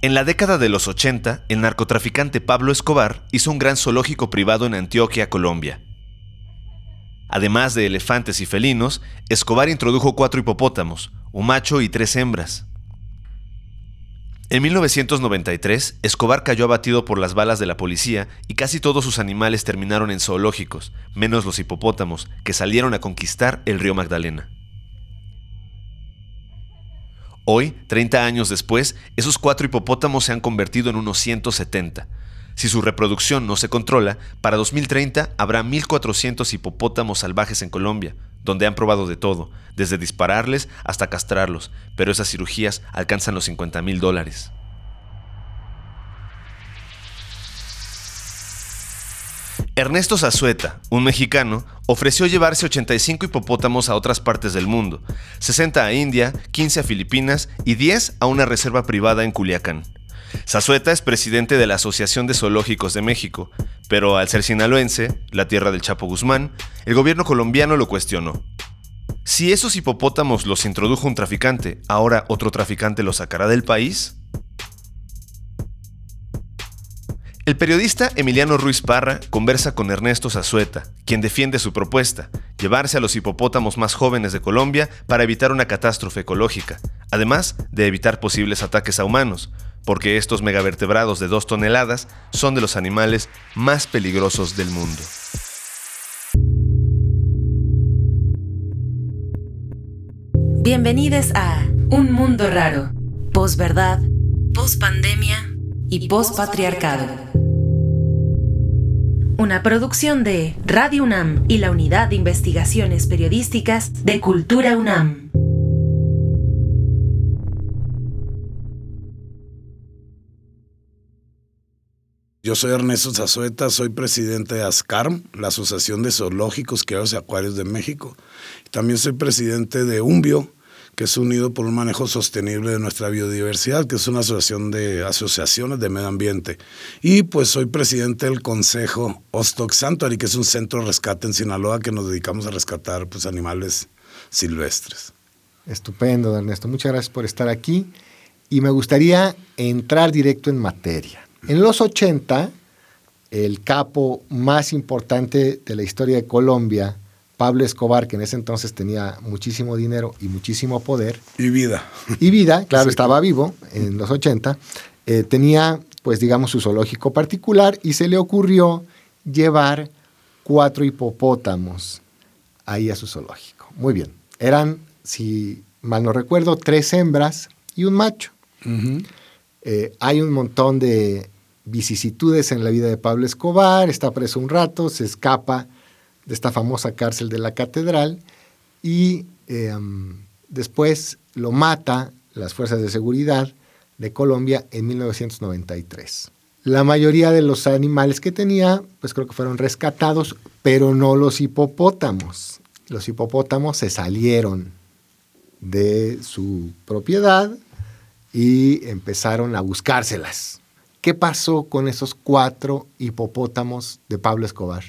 En la década de los 80, el narcotraficante Pablo Escobar hizo un gran zoológico privado en Antioquia, Colombia. Además de elefantes y felinos, Escobar introdujo cuatro hipopótamos, un macho y tres hembras. En 1993, Escobar cayó abatido por las balas de la policía y casi todos sus animales terminaron en zoológicos, menos los hipopótamos, que salieron a conquistar el río Magdalena. Hoy, 30 años después, esos cuatro hipopótamos se han convertido en unos 170. Si su reproducción no se controla, para 2030 habrá 1.400 hipopótamos salvajes en Colombia, donde han probado de todo, desde dispararles hasta castrarlos, pero esas cirugías alcanzan los 50 mil dólares. Ernesto Zazueta, un mexicano, ofreció llevarse 85 hipopótamos a otras partes del mundo, 60 a India, 15 a Filipinas y 10 a una reserva privada en Culiacán. Zazueta es presidente de la Asociación de Zoológicos de México, pero al ser sinaloense, la tierra del Chapo Guzmán, el gobierno colombiano lo cuestionó. Si esos hipopótamos los introdujo un traficante, ¿ahora otro traficante los sacará del país? El periodista Emiliano Ruiz Parra conversa con Ernesto Zazueta, quien defiende su propuesta, llevarse a los hipopótamos más jóvenes de Colombia para evitar una catástrofe ecológica, además de evitar posibles ataques a humanos, porque estos megavertebrados de dos toneladas son de los animales más peligrosos del mundo. Bienvenidos a Un Mundo Raro, posverdad, pospandemia y pospatriarcado una producción de Radio UNAM y la Unidad de Investigaciones Periodísticas de Cultura UNAM. Yo soy Ernesto Zazueta, soy presidente de ASCARM, la Asociación de Zoológicos, Criados y Acuarios de México. También soy presidente de UNBIO, que es unido por un manejo sostenible de nuestra biodiversidad, que es una asociación de asociaciones de medio ambiente. Y pues soy presidente del Consejo Ostock Sanctuary, que es un centro de rescate en Sinaloa que nos dedicamos a rescatar pues, animales silvestres. Estupendo, Ernesto. Muchas gracias por estar aquí. Y me gustaría entrar directo en materia. En los 80, el capo más importante de la historia de Colombia, Pablo Escobar, que en ese entonces tenía muchísimo dinero y muchísimo poder. Y vida. Y vida, claro, estaba vivo en los 80. Eh, tenía, pues digamos, su zoológico particular y se le ocurrió llevar cuatro hipopótamos ahí a su zoológico. Muy bien. Eran, si mal no recuerdo, tres hembras y un macho. Eh, hay un montón de vicisitudes en la vida de Pablo Escobar, está preso un rato, se escapa de esta famosa cárcel de la catedral y em, después lo mata las fuerzas de seguridad de Colombia en 1993. La mayoría de los animales que tenía, pues creo que fueron rescatados, pero no los hipopótamos. Los hipopótamos se salieron de su propiedad y empezaron a buscárselas. ¿Qué pasó con esos cuatro hipopótamos de Pablo Escobar?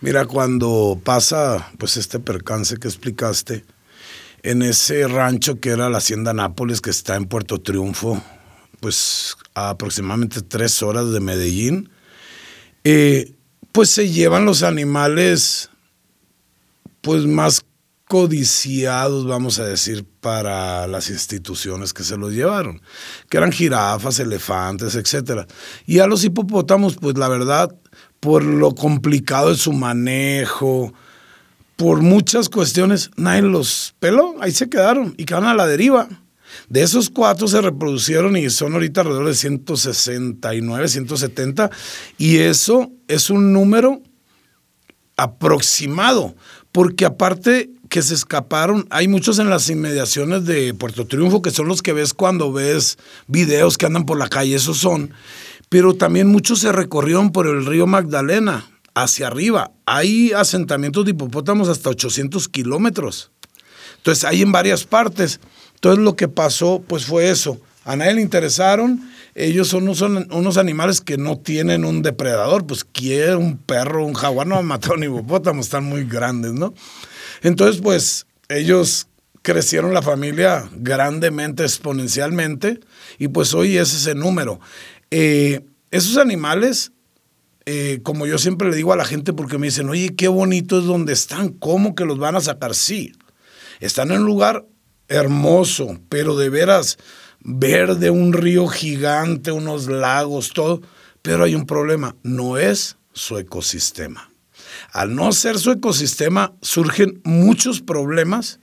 Mira, cuando pasa pues este percance que explicaste, en ese rancho que era la Hacienda Nápoles, que está en Puerto Triunfo, pues a aproximadamente tres horas de Medellín, eh, pues se llevan los animales pues más codiciados, vamos a decir, para las instituciones que se los llevaron, que eran jirafas, elefantes, etc. Y a los hipopótamos, pues la verdad, por lo complicado de su manejo, por muchas cuestiones, nadie los peló, ahí se quedaron y quedaron a la deriva. De esos cuatro se reproducieron y son ahorita alrededor de 169, 170, y eso es un número aproximado, porque aparte que se escaparon, hay muchos en las inmediaciones de Puerto Triunfo que son los que ves cuando ves videos que andan por la calle, esos son pero también muchos se recorrieron por el río Magdalena, hacia arriba. Hay asentamientos de hipopótamos hasta 800 kilómetros. Entonces, hay en varias partes. Entonces, lo que pasó, pues fue eso. A nadie le interesaron. Ellos son, unos animales que no tienen un depredador. Pues, quiere un perro, un jaguar no matar a un hipopótamo, están muy grandes, ¿no? Entonces, pues, ellos crecieron la familia grandemente, exponencialmente, y pues hoy es ese número. Eh, esos animales, eh, como yo siempre le digo a la gente, porque me dicen, oye, qué bonito es donde están, ¿cómo que los van a sacar? Sí, están en un lugar hermoso, pero de veras verde, un río gigante, unos lagos, todo, pero hay un problema, no es su ecosistema. Al no ser su ecosistema, surgen muchos problemas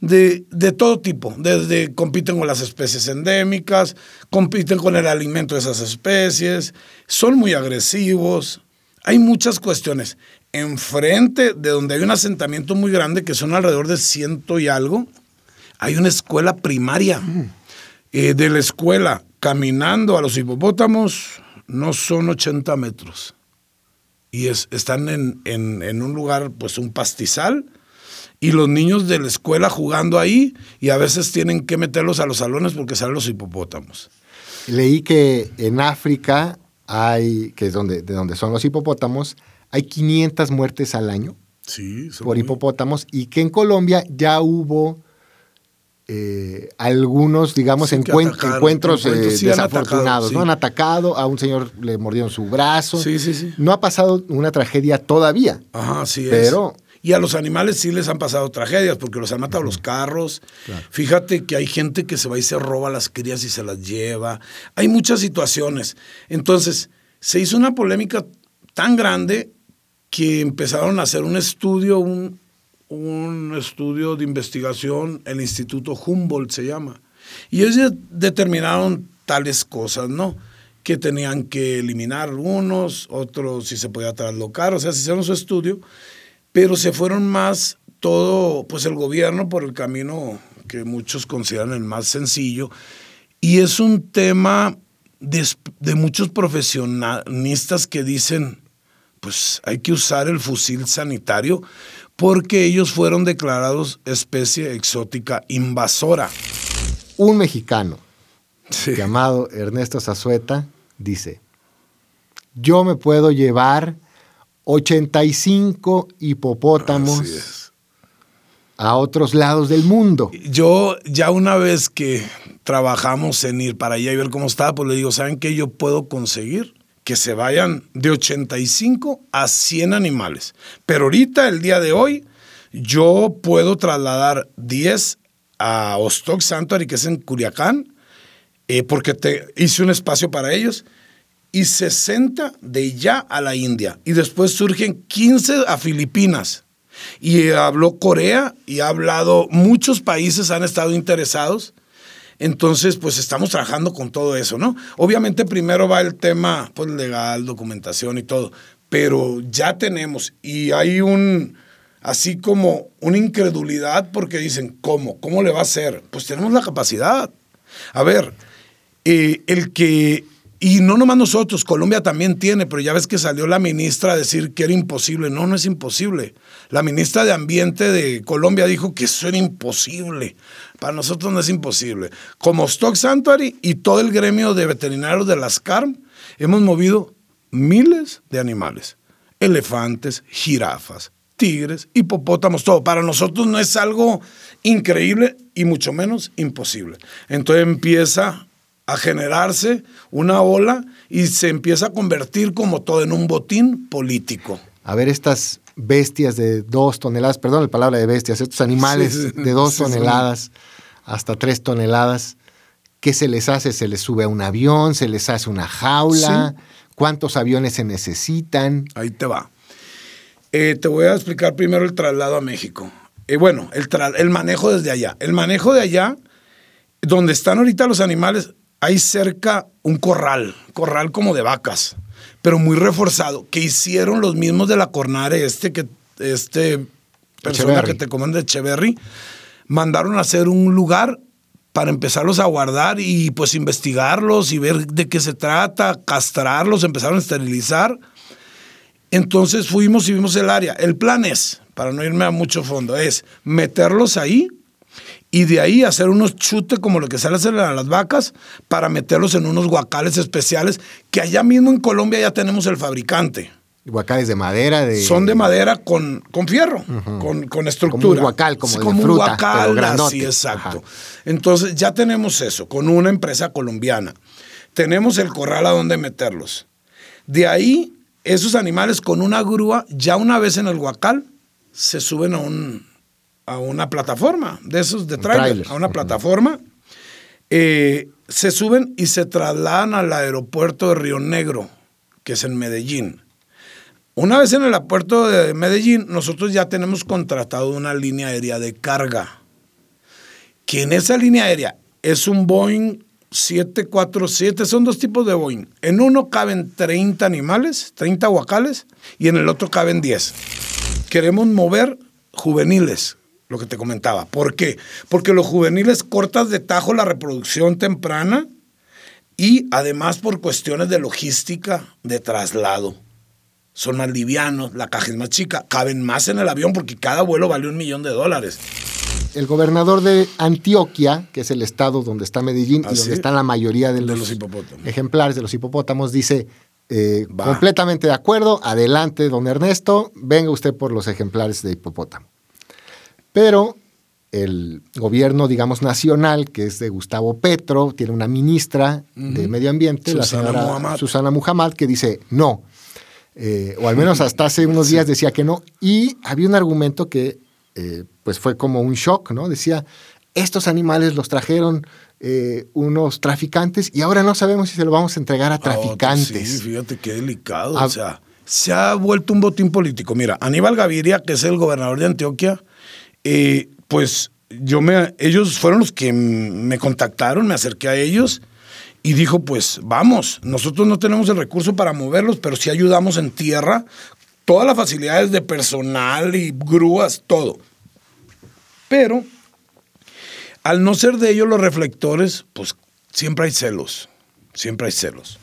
de, todo tipo. Desde compiten con las especies endémicas, compiten con el alimento de esas especies, son muy agresivos. Hay muchas cuestiones. Enfrente de donde hay un asentamiento muy grande, que son alrededor de ciento y algo, hay una escuela primaria. Eh, de la escuela caminando a los hipopótamos no son 80 metros. Y es, están en, en un lugar, pues un pastizal, y los niños de la escuela jugando ahí y a veces tienen que meterlos a los salones porque salen los hipopótamos. Leí que en África hay, que es donde, de donde son los hipopótamos, hay 500 muertes al año por hipopótamos y que en Colombia ya hubo eh, algunos, digamos, encuentros eh, desafortunados. ¿no? Han atacado, a un señor le mordieron su brazo. Sí, sí, sí. No ha pasado una tragedia todavía. Ajá, sí pero, y a los animales sí les han pasado tragedias porque los han matado los carros. Fíjate que hay gente que se va y se roba las crías y se las lleva. Hay muchas situaciones. Entonces, se hizo una polémica tan grande que empezaron a hacer un estudio, un, un estudio de investigación, el Instituto Humboldt se llama. Y ellos determinaron tales cosas, ¿no? Que tenían que eliminar unos, otros si se podía traslocar, o sea, se hicieron su estudio pero se fueron más todo, pues el gobierno por el camino que muchos consideran el más sencillo. Y es un tema de, de muchos profesionistas que dicen, pues hay que usar el fusil sanitario porque ellos fueron declarados especie exótica invasora. Un mexicano llamado Ernesto Zazueta dice, yo me puedo llevar 85 hipopótamos a otros lados del mundo. Yo ya una vez que trabajamos en ir para allá y ver cómo está, pues le digo, ¿saben qué yo puedo conseguir? Que se vayan de 85 a 100 animales. Pero ahorita, el día de hoy, yo puedo trasladar 10 a Ostock Santuary, que es en Curiacán, eh, porque te hice un espacio para ellos y 60 de ya a la India. Y después surgen 15 a Filipinas. Y habló Corea y ha hablado, muchos países han estado interesados. Entonces, pues estamos trabajando con todo eso, ¿no? Obviamente primero va el tema pues, legal, documentación y todo, pero ya tenemos y hay un, así como una incredulidad porque dicen, ¿cómo? ¿Cómo le va a hacer? Pues tenemos la capacidad. A ver, eh, el que y no nomás nosotros, Colombia también tiene, pero ya ves que salió la ministra a decir que era imposible. No, no es imposible. La ministra de Ambiente de Colombia dijo que eso era imposible. Para nosotros no es imposible. Como Stock Sanctuary y todo el gremio de veterinarios de las CARM, hemos movido miles de animales. Elefantes, jirafas, tigres, hipopótamos, todo. Para nosotros no es algo increíble y mucho menos imposible. Entonces empieza a generarse una ola y se empieza a convertir como todo en un botín político. A ver, estas bestias de dos toneladas, perdón la palabra de bestias, estos animales de dos toneladas hasta tres toneladas, ¿qué se les hace? ¿Se les sube a un avión? ¿Se les hace una jaula? ¿Cuántos aviones se necesitan? Ahí te va. Eh, te voy a explicar primero el traslado a México. Eh, bueno, el, el manejo desde allá. El manejo de allá, donde están ahorita los animales, hay cerca un corral, corral como de vacas, pero muy reforzado, que hicieron los mismos de la Cornare, este que este persona que te comanda Echeverry, mandaron a hacer un lugar para empezarlos a guardar y pues investigarlos y ver de qué se trata, castrarlos, empezaron a esterilizar. Entonces fuimos y vimos el área. El plan es, para no irme a mucho fondo, es meterlos ahí y de ahí hacer unos chutes como lo que sale hacer a las vacas para meterlos en unos guacales especiales que allá mismo en Colombia ya tenemos el fabricante. Huacales de madera, de... Son de madera con, con fierro, con, con estructura. Como un huacal, como Sí, de como fruta, un pero grandote. así, exacto. Ajá. Entonces ya tenemos eso, con una empresa colombiana. Tenemos el corral a donde meterlos. De ahí, esos animales con una grúa, ya una vez en el huacal, se suben a, un, a una plataforma, de esos de trailer, trailer. a una plataforma. eh, se suben y se trasladan al aeropuerto de Río Negro, que es en Medellín. Una vez en el aeropuerto de Medellín, nosotros ya tenemos contratado una línea aérea de carga. Que en esa línea aérea es un Boeing 747, son dos tipos de Boeing. En uno caben 30 animales, 30 huacales, y en el otro caben 10. Queremos mover juveniles, lo que te comentaba. ¿Por qué? Porque los juveniles cortas de tajo la reproducción temprana y además por cuestiones de logística de traslado son más livianos, la caja es más chica, caben más en el avión porque cada vuelo vale un millón de dólares. El gobernador de Antioquia, que es el estado donde está Medellín Ah, y sí. donde están la mayoría de De los, ejemplares de los hipopótamos, dice eh, completamente de acuerdo, adelante, don Ernesto, venga usted por los ejemplares de hipopótamo. Pero el gobierno, digamos, nacional, que es de Gustavo Petro, tiene una ministra de Medio Ambiente, la Susana señora Muhammad. Susana Muhammad, que dice no. Eh, o al menos hasta hace unos días decía que no. Y había un argumento que eh, pues fue como un shock, ¿no? Decía, estos animales los trajeron eh, unos traficantes y ahora no sabemos si se lo vamos a entregar a A otros, traficantes. Sí, fíjate qué delicado. Ah. O sea, se ha vuelto un botín político. Mira, Aníbal Gaviria, que es el gobernador de Antioquia, eh, pues yo me, ellos fueron los que me contactaron, me acerqué a ellos y dijo, pues vamos, nosotros no tenemos el recurso para moverlos, pero sí ayudamos en tierra, todas las facilidades de personal y grúas, todo. Pero al no ser de ellos los reflectores, pues siempre hay celos, siempre hay celos.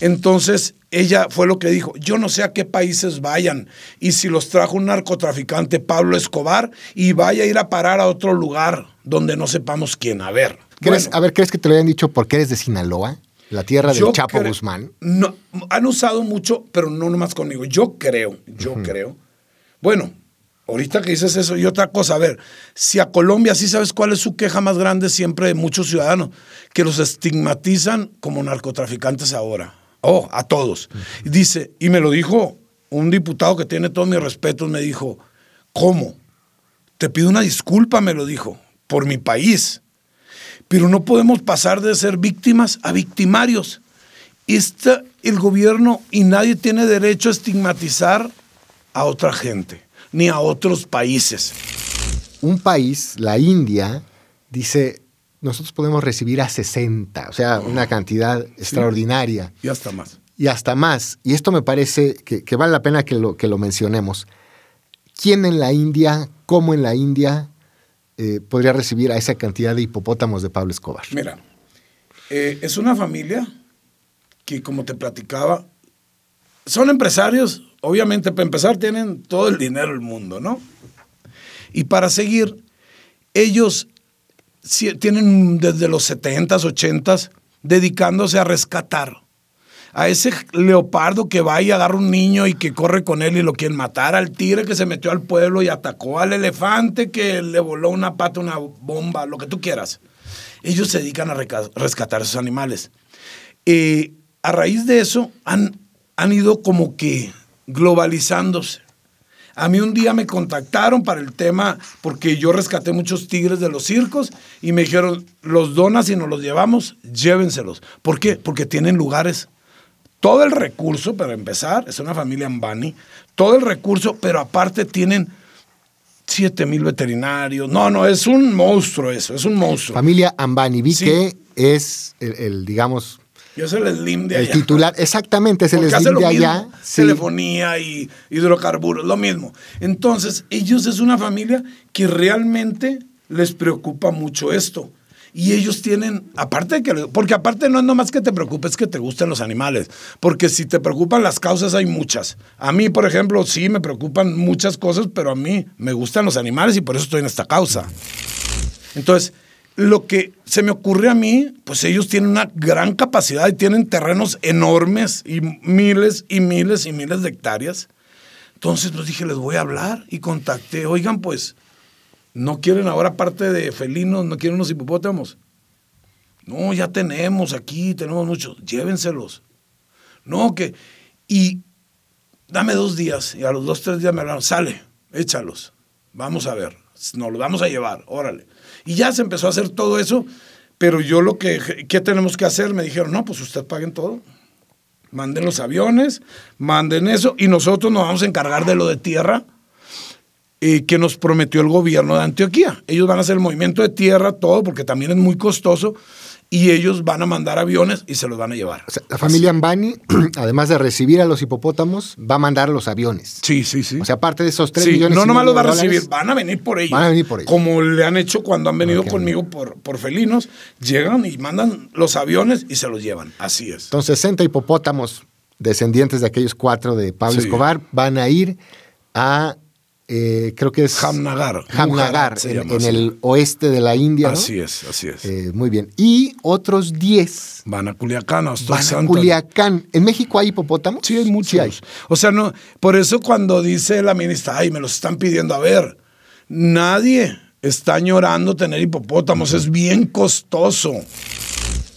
Entonces ella fue lo que dijo, yo no sé a qué países vayan y si los trajo un narcotraficante Pablo Escobar y vaya a ir a parar a otro lugar donde no sepamos quién. A ver. ¿Crees- bueno, a ver, ¿crees que te lo hayan dicho porque eres de Sinaloa? La tierra del Chapo Guzmán. No, han usado mucho, pero no nomás conmigo. Yo creo, yo creo. Bueno, ahorita que dices eso, y otra cosa, a ver, si a Colombia sí sabes cuál es su queja más grande siempre de muchos ciudadanos, que los estigmatizan como narcotraficantes ahora. Oh, a todos. Dice, y me lo dijo un diputado que tiene todos mis respetos, me dijo, ¿cómo? Te pido una disculpa, me lo dijo, por mi país. Pero no podemos pasar de ser víctimas a victimarios. Está el gobierno y nadie tiene derecho a estigmatizar a otra gente, ni a otros países. Un país, la India, dice, nosotros podemos recibir a 60, o sea, una cantidad extraordinaria. Y hasta más. y hasta más. Y esto me parece que, que vale la pena que lo, que lo mencionemos. ¿Quién en la India, cómo en la India, eh, podría recibir a esa cantidad de hipopótamos de Pablo Escobar? Mira, eh, es una familia que, como te platicaba, son empresarios, obviamente, para empezar, tienen todo el dinero del mundo, ¿no? Y para seguir, ellos tienen desde los 70s, 80s, dedicándose a rescatar a ese leopardo que va y agarra un niño y que corre con él y lo quieren matar, al tigre que se metió al pueblo y atacó al elefante que le voló una pata, una bomba, lo que tú quieras. Ellos se dedican a rescatar a esos animales. Eh, a raíz de eso han, han ido como que globalizándose. A mí un día me contactaron para el tema, porque yo rescaté muchos tigres de los circos y me dijeron, los donas y nos los llevamos, llévenselos. ¿Por qué? Porque tienen lugares. Todo el recurso, para empezar, es una familia Ambani, todo el recurso, pero aparte tienen 7 mil veterinarios. No, no, es un monstruo eso, es un monstruo. Familia Ambani, vi Sí. que es el, el, digamos, Yo soy el slim de el allá. titular, exactamente, es el Porque slim de mismo, allá. sí. Telefonía y hidrocarburos, lo mismo. Entonces, ellos es una familia que realmente les preocupa mucho esto. Y ellos tienen, aparte de que, porque aparte no es nomás que te preocupes que te gusten los animales, porque si te preocupan las causas hay muchas. A mí, por ejemplo, sí me preocupan muchas cosas, pero a mí me gustan los animales y por eso estoy en esta causa. Entonces, lo que se me ocurre a mí, pues ellos tienen una gran capacidad y tienen terrenos enormes y miles y miles y miles de hectáreas. Entonces, pues dije, les voy a hablar y contacté, oigan, pues, ¿no quieren ahora parte de felinos, no quieren unos hipopótamos? No, ya tenemos aquí, tenemos muchos, llévenselos. No, que, y dame dos días, y a los dos, tres días me hablaron, sale, échalos, vamos a ver, nos los vamos a llevar, órale. Y ya se empezó a hacer todo eso, pero yo lo que, ¿qué tenemos que hacer? Me dijeron, no, pues usted paguen todo. Manden los aviones, manden eso, y nosotros nos vamos a encargar de lo de tierra eh, que nos prometió el gobierno de Antioquía. Ellos van a hacer el movimiento de tierra, todo, porque también es muy costoso, y ellos van a mandar aviones y se los van a llevar. O sea, la familia Ambani, además de recibir a los hipopótamos, va a mandar los aviones. Sí, sí, sí. O sea, aparte de esos 3 Sí, millones. no nomás los va a recibir, van a venir por ellos. Van a venir por ellos. Como le han hecho cuando han venido conmigo por, por felinos, llegan y mandan los aviones y se los llevan. Así es. Entonces, 60 hipopótamos descendientes de aquellos cuatro de Pablo Sí. Escobar van a ir a, eh, creo que es... Jamnagar. Jamnagar, Gujarat se en, el oeste de la India. ¿no? Así es, así es. Eh, muy bien. Y otros 10 van a Culiacán, a van a. Culiacán. ¿En México hay hipopótamos? Sí, hay muchos. hay. O sea, no, por eso cuando dice la ministra, ay, me los están pidiendo, a ver, nadie está añorando tener hipopótamos, es bien costoso.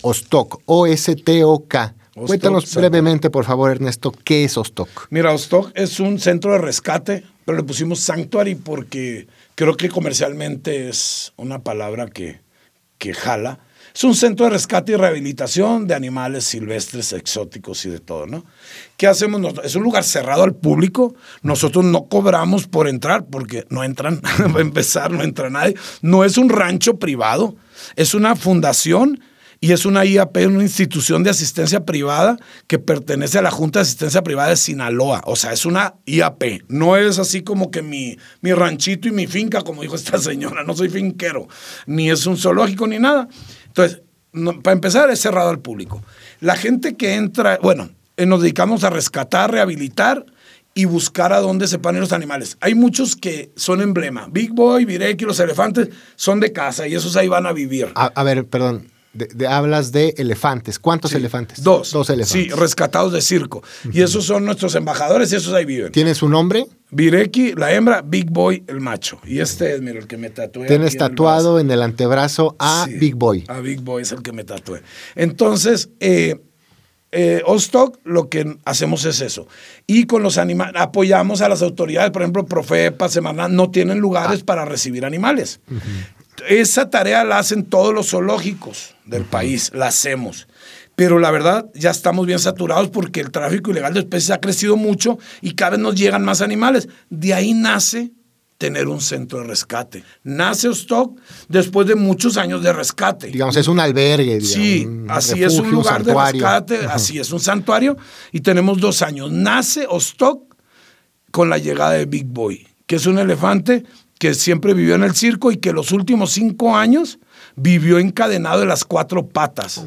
Ostok, O-S-T-O-K. Ostok, Cuéntanos brevemente, por favor, Ernesto, ¿qué es Ostok? Mira, Ostock es un centro de rescate, pero le pusimos Sanctuary porque creo que comercialmente es una palabra que, que jala. Es un centro de rescate y rehabilitación de animales silvestres, exóticos y de todo, ¿no? ¿Qué hacemos? nosotros? Es un lugar cerrado al público. Nosotros no cobramos por entrar porque no entran, para empezar, no entra nadie. No es un rancho privado, es una fundación y es una IAP, una institución de asistencia privada que pertenece a la Junta de Asistencia Privada de Sinaloa. O sea, es una IAP. No es así como que mi, mi ranchito y mi finca, como dijo esta señora. No soy finquero, ni es un zoológico ni nada. Entonces, para empezar, es cerrado al público. La gente que entra, bueno, eh, nos dedicamos a rescatar, rehabilitar y buscar a dónde se ponen los animales. Hay muchos que son emblema. Big Boy, Vireki, los elefantes son de casa y esos ahí van a vivir. A ver, perdón. De- de- hablas de elefantes. ¿Cuántos Sí. elefantes? Dos. Dos elefantes. Sí, rescatados de circo. Y esos son nuestros embajadores y esos ahí viven. ¿Tienen su nombre? Vireki, la hembra, Big Boy, el macho. Y este es, mira, el que me tatué. Tienes aquí en el tatuado en el antebrazo a Sí, Big Boy. A Big Boy es el que me tatué. Entonces, eh, eh, Ostock lo que hacemos es eso. Y con los animales, apoyamos a las autoridades, por ejemplo, Profepa, Semana, no tienen lugares Ah. para recibir animales. Esa tarea la hacen todos los zoológicos del país, la hacemos. Pero la verdad, ya estamos bien saturados porque el tráfico ilegal de especies ha crecido mucho y cada vez nos llegan más animales. De ahí nace tener un centro de rescate. Nace Ostock después de muchos años de rescate. Digamos, es un albergue. digamos, Sí, un así es un lugar de rescate, así es un santuario y tenemos dos años. Nace Ostock con la llegada de Big Boy, que es un elefante que siempre vivió en el circo y que los últimos cinco años vivió encadenado de las cuatro patas.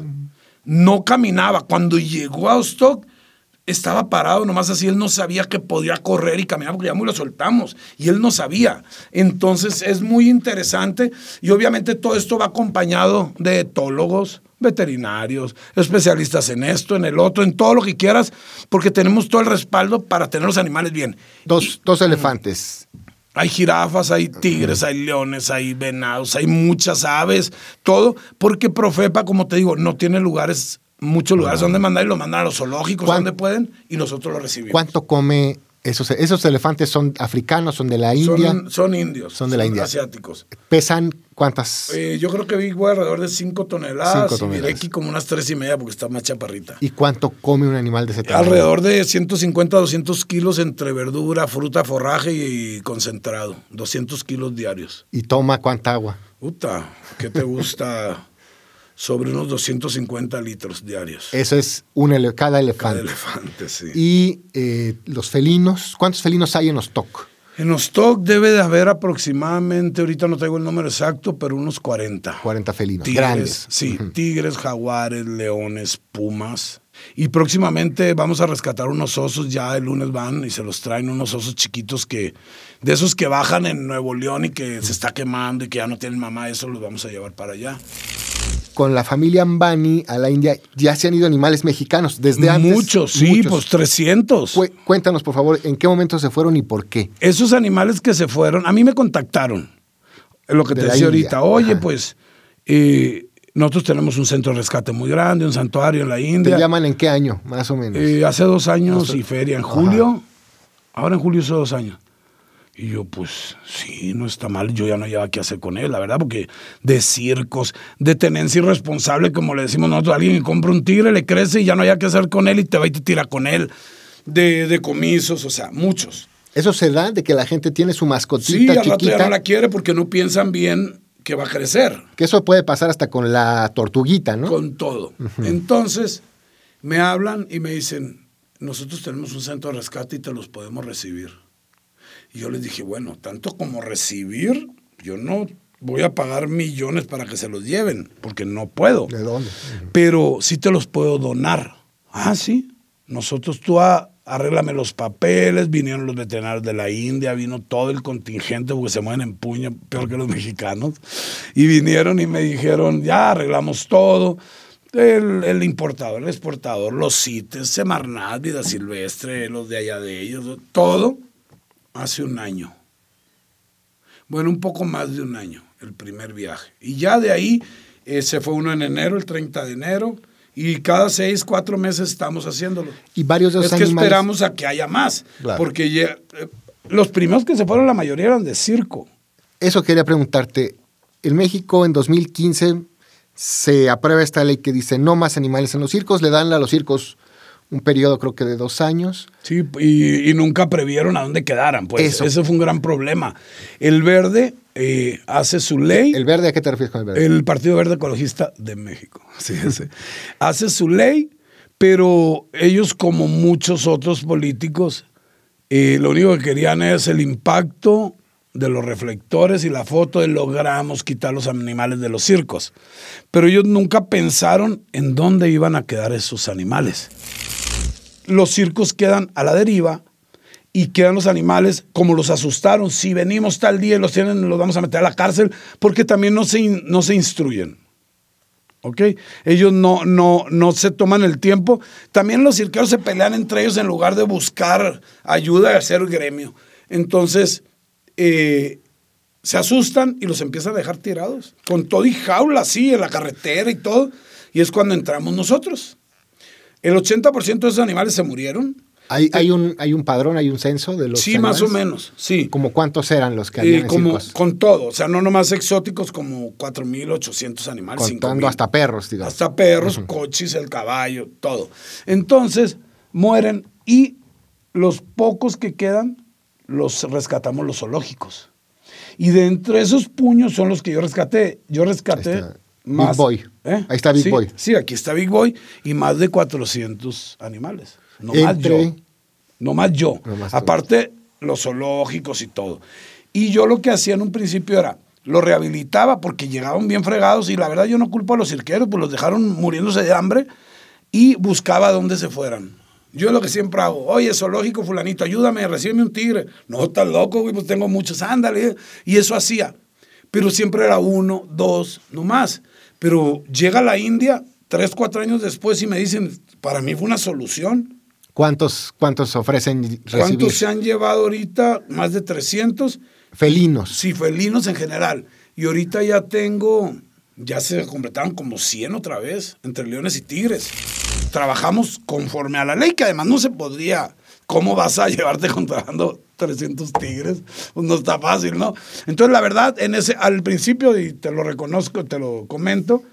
No caminaba. Cuando llegó a Ostock, estaba parado nomás así. Él no sabía que podía correr y caminar porque ya muy lo soltamos. Y él no sabía. Entonces es muy interesante. Y obviamente todo esto va acompañado de etólogos, veterinarios, especialistas en esto, en el otro, en todo lo que quieras, porque tenemos todo el respaldo para tener los animales bien. Dos, dos elefantes. Hay jirafas, hay tigres, hay leones, hay venados, hay muchas aves, todo, porque Profepa, como te digo, no tiene lugares, muchos lugares donde mandar y lo mandan a los zoológicos ¿Cuán- donde pueden y nosotros lo recibimos. ¿Cuánto come esos, esos elefantes? ¿Son africanos? ¿Son de la India? Son, son indios. Son de la India. Asiáticos. ¿Pesan cuántas? Eh, yo creo que Big Boy alrededor de 5 toneladas Cinco y toneladas. Vireki como unas tres y media porque está más chaparrita. ¿Y cuánto come un animal de ese tamaño? Alrededor de 150 a 200 kilos entre verdura, fruta, forraje y concentrado. 200 kilos diarios. ¿Y toma cuánta agua? Puta, ¿qué te gusta? Sobre unos 250 litros diarios. Eso es un cada Cada elefante. elefante, sí. Y eh, los felinos, ¿cuántos felinos hay en Ostok? En Ostock debe de haber aproximadamente, ahorita no traigo el número exacto, pero unos 40. 40 felinos, Tigres, grandes. Sí, tigres, jaguares, leones, pumas. Y próximamente vamos a rescatar unos osos, ya el lunes van y se los traen unos osos chiquitos que, de esos que bajan en Nuevo León y que se está quemando y que ya no tienen mamá, eso los vamos a llevar para allá. Con la familia Ambani a la India ya se han ido animales mexicanos desde antes. Muchos, sí, pues 300. Cu- cuéntanos, por favor, en qué momento se fueron y por qué. Esos animales que se fueron, a mí me contactaron. Lo que De te decía India. ahorita. Oye, Ajá. pues eh, nosotros tenemos un centro de rescate muy grande, un santuario en la ¿Te India. llaman en qué año, más o menos? Eh, hace dos años y feria en Ajá. julio. Ahora en julio hace dos años. Y yo, pues, sí, no está mal. Yo ya no llevaba qué hacer con él, la verdad, porque de circos, de tenencia irresponsable, como le decimos nosotros, alguien que compra un tigre, le crece y ya no hay qué hacer con él y te va y te tira con él. De decomisos, o sea, muchos. Eso se da de que la gente tiene su Sí, mascotita al rato ya chiquita. no la quiere porque no piensan bien que va a crecer. Que eso puede pasar hasta con la tortuguita, ¿no? con todo. Entonces, me hablan y me dicen, nosotros tenemos un centro de rescate y te los podemos recibir. Y yo les dije, bueno, tanto como recibir, yo no voy a pagar millones para que se los lleven, porque no puedo. ¿De dónde? Pero sí te los puedo donar. Ah, sí. Nosotros tú a- arréglame los papeles, vinieron los veterinarios de la India, vino todo el contingente porque se mueven en puño, peor que los mexicanos. Y vinieron y me dijeron, ya arreglamos todo. El, el importador, el exportador, los CITES, Semarnat, Vida Silvestre, los de allá de ellos, todo hace un año. Bueno, un poco más de un año, el primer viaje. Y ya de ahí eh, se fue uno en enero, el 30 de enero, y cada seis, cuatro meses estamos haciéndolo. Y varios de Es esos que animales. esperamos a que haya más, Claro. porque ya- eh, los primeros que se fueron, la mayoría eran de circo. Eso quería preguntarte. En México, en 2015, se aprueba esta ley que dice no más animales en los circos. Le dan a los circos un periodo, creo que de dos años. Sí, y, y nunca previeron a dónde quedaran. Pues Eso. ese fue un gran problema. El verde eh, hace su ley. ¿El verde a qué te refieres con el verde? El Partido Verde Ecologista de México. Sí, ese. Hace su ley, pero ellos, como muchos otros políticos, eh, lo único que querían es el impacto de los reflectores y la foto de logramos quitar los animales de los circos. Pero ellos nunca pensaron en dónde iban a quedar esos animales. Los circos quedan a la deriva y quedan los animales como los asustaron. Si venimos tal día y los tienen, los vamos a meter a la cárcel porque también no se, no se instruyen. ¿Ok? Ellos no, no, no se toman el tiempo. También los cirqueros se pelean entre ellos en lugar de buscar ayuda y hacer gremio. Entonces, eh, se asustan y los empiezan a dejar tirados. Con todo y jaula así, en la carretera y todo. Y es cuando entramos nosotros. El 80% de esos animales se murieron. ¿Hay, hay, un, ¿Hay un padrón, hay un censo de los Sí, más o menos, sí. ¿Como cuántos eran los que Eh, habían en como, con todo, o sea, no nomás exóticos, como 4.800 animales. Contando 5,000. hasta perros, digamos. Hasta perros, coches, el caballo, todo. Entonces, mueren y los pocos que quedan los rescatamos los zoológicos. Y de entre esos puños son los que yo rescaté. Yo rescaté está. Más. Big Boy. ¿Eh? Ahí está Big Sí, Boy. Sí, aquí está Big Boy y más de 400 animales. No más yo. No más yo. No más tú. Aparte, los zoológicos y todo. Y yo lo que hacía en un principio era, los rehabilitaba porque llegaban bien fregados y la verdad yo no culpo a los cirqueros, pues los dejaron muriéndose de hambre y buscaba dónde se fueran. Yo lo que siempre hago, oye, zoológico fulanito, ayúdame, recíbeme un tigre. No, estás loco, güey, pues tengo muchos, ándale. Y eso hacía. Pero siempre era uno, dos, no más. Pero llega la India tres, cuatro años después y me dicen, para mí fue una solución. ¿Cuántos, ¿Cuántos ofrecen recibir? ¿Cuántos se han llevado ahorita? Más de 300. Felinos. Sí, felinos en general. Y ahorita ya tengo, ya se completaron como 100 otra vez, entre leones y tigres. Trabajamos conforme a la ley, que además no se podría. ¿Cómo vas a llevarte contrabando 300 tigres? Pues no está fácil, ¿no? Entonces, la verdad, en ese, al principio, y te lo reconozco, te lo comento,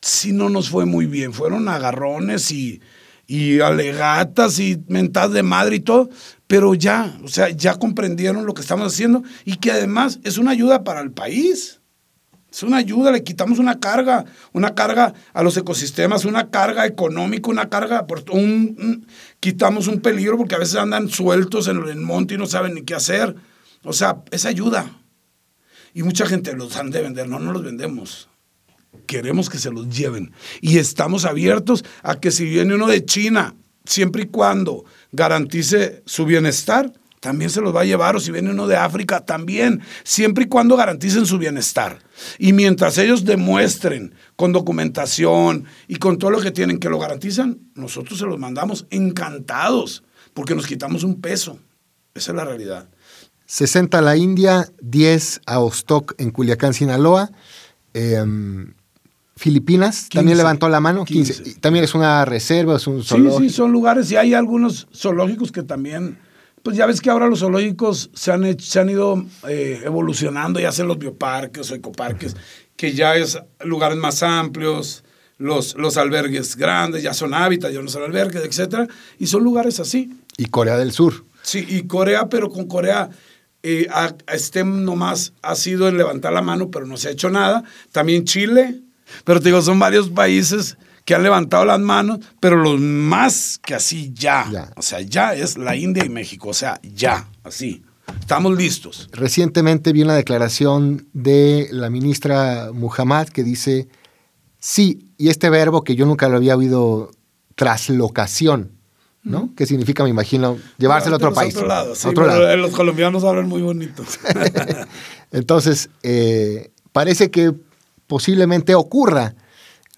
sí no nos fue muy bien. Fueron agarrones y, y alegatas y mentadas de madre y todo, pero ya, o sea, ya comprendieron lo que estamos haciendo y que además es una ayuda para el país. Es una ayuda, le quitamos una carga, una carga a los ecosistemas, una carga económica, una carga, por un, quitamos un peligro porque a veces andan sueltos en el monte y no saben ni qué hacer. O sea, es ayuda. Y mucha gente los han de vender, no, no los vendemos. queremos que se los lleven. Y estamos abiertos a que si viene uno de China, siempre y cuando garantice su bienestar, también se los va a llevar, o si viene uno de África, también, siempre y cuando garanticen su bienestar. Y mientras ellos demuestren con documentación y con todo lo que tienen que lo garantizan, nosotros se los mandamos encantados, porque nos quitamos un peso. Esa es la realidad. 60 a la India, 10 a Ostok en Culiacán, Sinaloa. Em, Filipinas también levantó la mano, 15. También es una reserva, es un zoológico. Sí, sí, son lugares y hay algunos zoológicos que también, pues ya ves que ahora los zoológicos se han, se han ido eh, evolucionando, ya sean los bioparques o ecoparques, que ya es lugares más amplios, los, los albergues grandes, ya son hábitats, ya no son albergues, etcétera, y son lugares así. Y Corea del Sur. Sí, y Corea, pero con Corea eh, a, nomás ha sido en levantar la mano, pero no se ha hecho nada. También Chile, pero te digo, son varios países que han levantado las manos, pero los más que así ya. O sea, ya es la India y México, o sea, ya, así. Estamos listos. Recientemente vi una declaración de la ministra Muhammad que dice, sí, y este verbo que yo nunca lo había oído, traslocación, ¿no? ¿Qué significa, me imagino, llevárselo a otro país. Otro lado, sí, otro lado. los colombianos hablan muy bonitos. Entonces, eh, parece que posiblemente ocurra.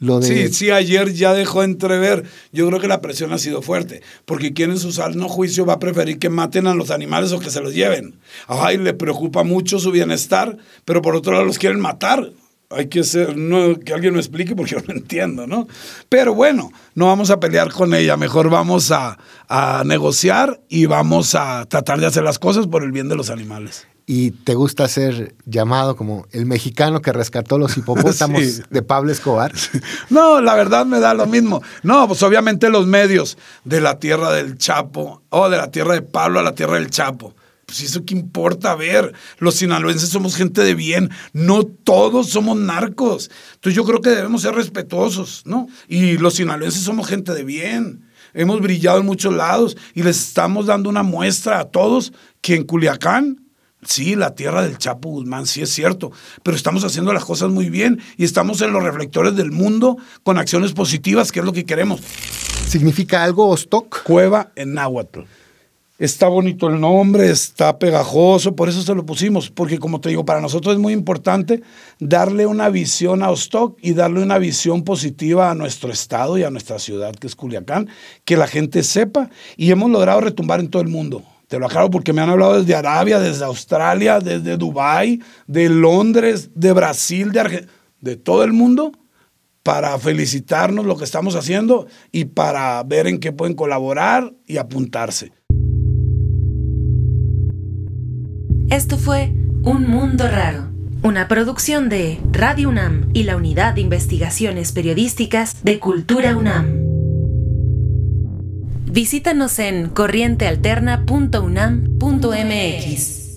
Lo de... Sí, sí, ayer ya dejó entrever. Yo creo que la presión ha sido fuerte, porque quien en su sano juicio va a preferir que maten a los animales o que se los lleven. Ay, le preocupa mucho su bienestar, pero por otro lado los quieren matar. Hay que ser, no, que alguien me explique porque yo no entiendo, ¿no? Pero bueno, no vamos a pelear con ella, mejor vamos a, a negociar y vamos a tratar de hacer las cosas por el bien de los animales y te gusta ser llamado como el mexicano que rescató los hipopótamos de Pablo Escobar. No, la verdad me da lo mismo. No, pues obviamente los medios de la tierra del Chapo o de la tierra de Pablo a la tierra del Chapo. Pues eso qué importa, a ver, los sinaloenses somos gente de bien, no todos somos narcos. Entonces yo creo que debemos ser respetuosos, ¿no? Y los sinaloenses somos gente de bien. Hemos brillado en muchos lados y les estamos dando una muestra a todos que en Culiacán Sí, la tierra del Chapo Guzmán, sí es cierto, pero estamos haciendo las cosas muy bien y estamos en los reflectores del mundo con acciones positivas, que es lo que queremos. ¿Significa algo stock? Cueva en náhuatl. Está bonito el nombre, está pegajoso, por eso se lo pusimos, porque como te digo, para nosotros es muy importante darle una visión a Ostock y darle una visión positiva a nuestro estado y a nuestra ciudad, que es Culiacán, que la gente sepa y hemos logrado retumbar en todo el mundo. Te lo aclaro porque me han hablado desde Arabia, desde Australia, desde Dubái, de Londres, de Brasil, de Argentina, de todo el mundo, para felicitarnos lo que estamos haciendo y para ver en qué pueden colaborar y apuntarse. Esto fue Un Mundo Raro, una producción de Radio UNAM y la Unidad de Investigaciones Periodísticas de Cultura UNAM. Visítanos en corrientealterna.unam.mx.